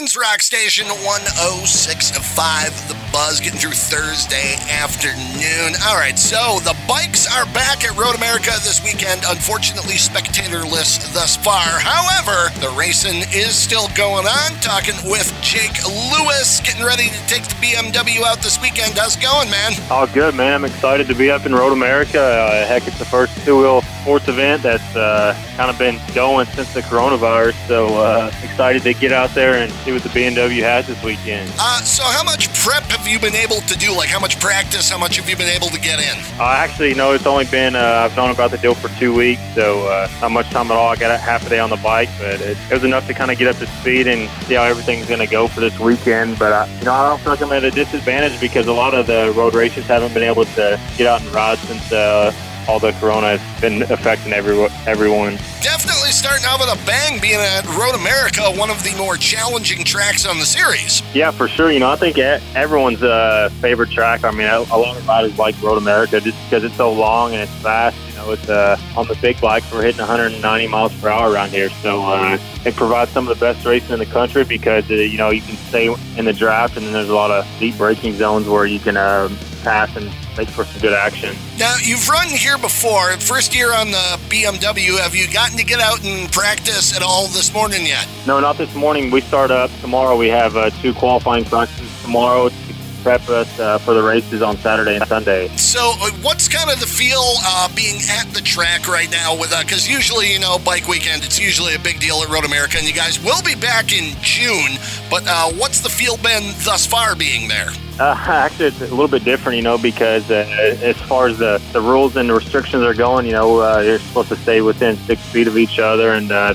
Michigan's Rock Station 1065. Buzz getting through Thursday afternoon. All right, so the bikes are back at Road America this weekend. Unfortunately, spectatorless thus far. However, the racing is still going on. Talking with Jake Lewis, getting ready to take the BMW out this weekend. How's it going, man? All good, man. I'm excited to be up in Road America. Uh, heck, it's the first two-wheel sports event that's uh, kind of been going since the coronavirus. So uh, excited to get out there and see what the BMW has this weekend. Uh, so, how much prep have you been able to do? Like, how much practice? How much have you been able to get in? I actually no. it's only been uh, I've known about the deal for two weeks, so uh, not much time at all. I got a half a day on the bike, but it, it was enough to kind of get up to speed and see how everything's going to go for this weekend. But I, you know, I don't feel like I'm at a disadvantage because a lot of the road races haven't been able to get out and ride since. Uh, all the corona has been affecting every, everyone. Definitely starting out with a bang being at Road America, one of the more challenging tracks on the series. Yeah, for sure. You know, I think everyone's uh, favorite track. I mean, a, lot of riders like Road America just because it's so long and it's fast. You know, it's uh, on the big bikes. We're hitting 190 miles per hour around here, so uh, it provides some of the best racing in the country because uh, you know you can stay in the draft, and then there's a lot of deep braking zones where you can uh, pass and make for some good action. Now, you've run here before. First year on the BMW. Have you gotten to get out and practice at all this morning yet? No, not this morning. We start up tomorrow. We have uh, two qualifying practices tomorrow to prep us uh, for the races on Saturday and Sunday. So, uh, what's kind of the feel uh, being at the track right now with Because usually, you know, bike weekend, it's usually a big deal at Road America, and you guys will be back in June. But uh, what's the feel been thus far being there? Uh, actually, it's a little bit different, you know, because uh, as far as the, the rules and the restrictions are going, you know, uh, you're supposed to stay within six feet of each other, and uh,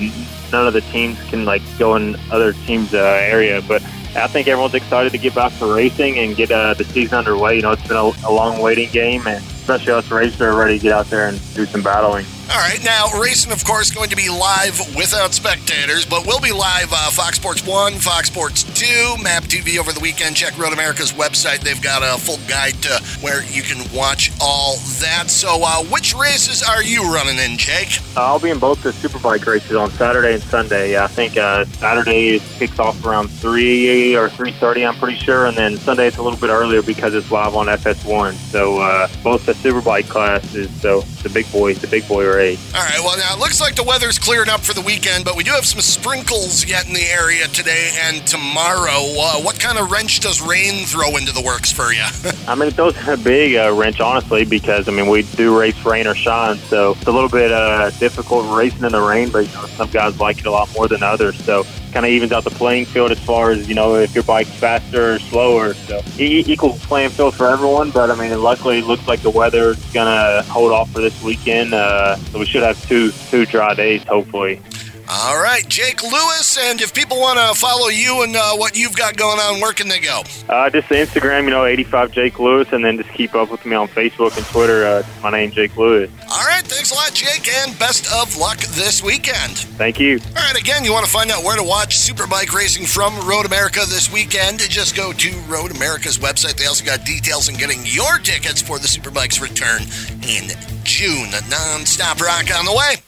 none of the teams can like go in other teams' uh, area. But I think everyone's excited to get back to racing and get uh, the season underway. You know, it's been a, a long waiting game, and especially us racers are ready to get out there and do some battling. All right, now racing, of course, going to be live without spectators, but we'll be live uh, Fox Sports One, Fox Sports Two, MAVTV over the weekend. Check Road America's website; they've got a full guide to where you can watch all that. So, uh, which races are you running in, Jake? I'll be in both the Superbike races on Saturday and Sunday. I think uh, Saturday kicks off around three or three thirty, I'm pretty sure, and then Sunday it's a little bit earlier because it's live on FS1. So, uh, both the Superbike classes, so the big boy, the big boy great. All right. Well, now it looks like the weather's cleared up for the weekend, but we do have some sprinkles yet in the area today and tomorrow. Uh, what kind of wrench does rain throw into the works for you? I mean, it throws a big uh, wrench, honestly, because I mean we do race rain or shine, so it's a little bit uh, difficult racing in the rain. But you know, some guys like it a lot more than others, so kind of evens out the playing field as far as you know if your bike's faster or slower. So equal playing field for everyone. But I mean, luckily it looks like the weather's gonna hold off for this weekend. Uh, so we should have two two dry days, hopefully. All right, Jake Lewis, and if people want to follow you and uh, what you've got going on, where can they go? Uh, just Instagram, you know, 85 Jake Lewis, and then just keep up with me on Facebook and Twitter. Uh, my name Jake Lewis. All right, thanks a lot, Jake, and best of luck this weekend. Thank you. All right, again, you want to find out where to watch Superbike racing from Road America this weekend? Just go to Road America's website. They also got details on getting your tickets for the Superbike's return in June. Non-stop rock on the way.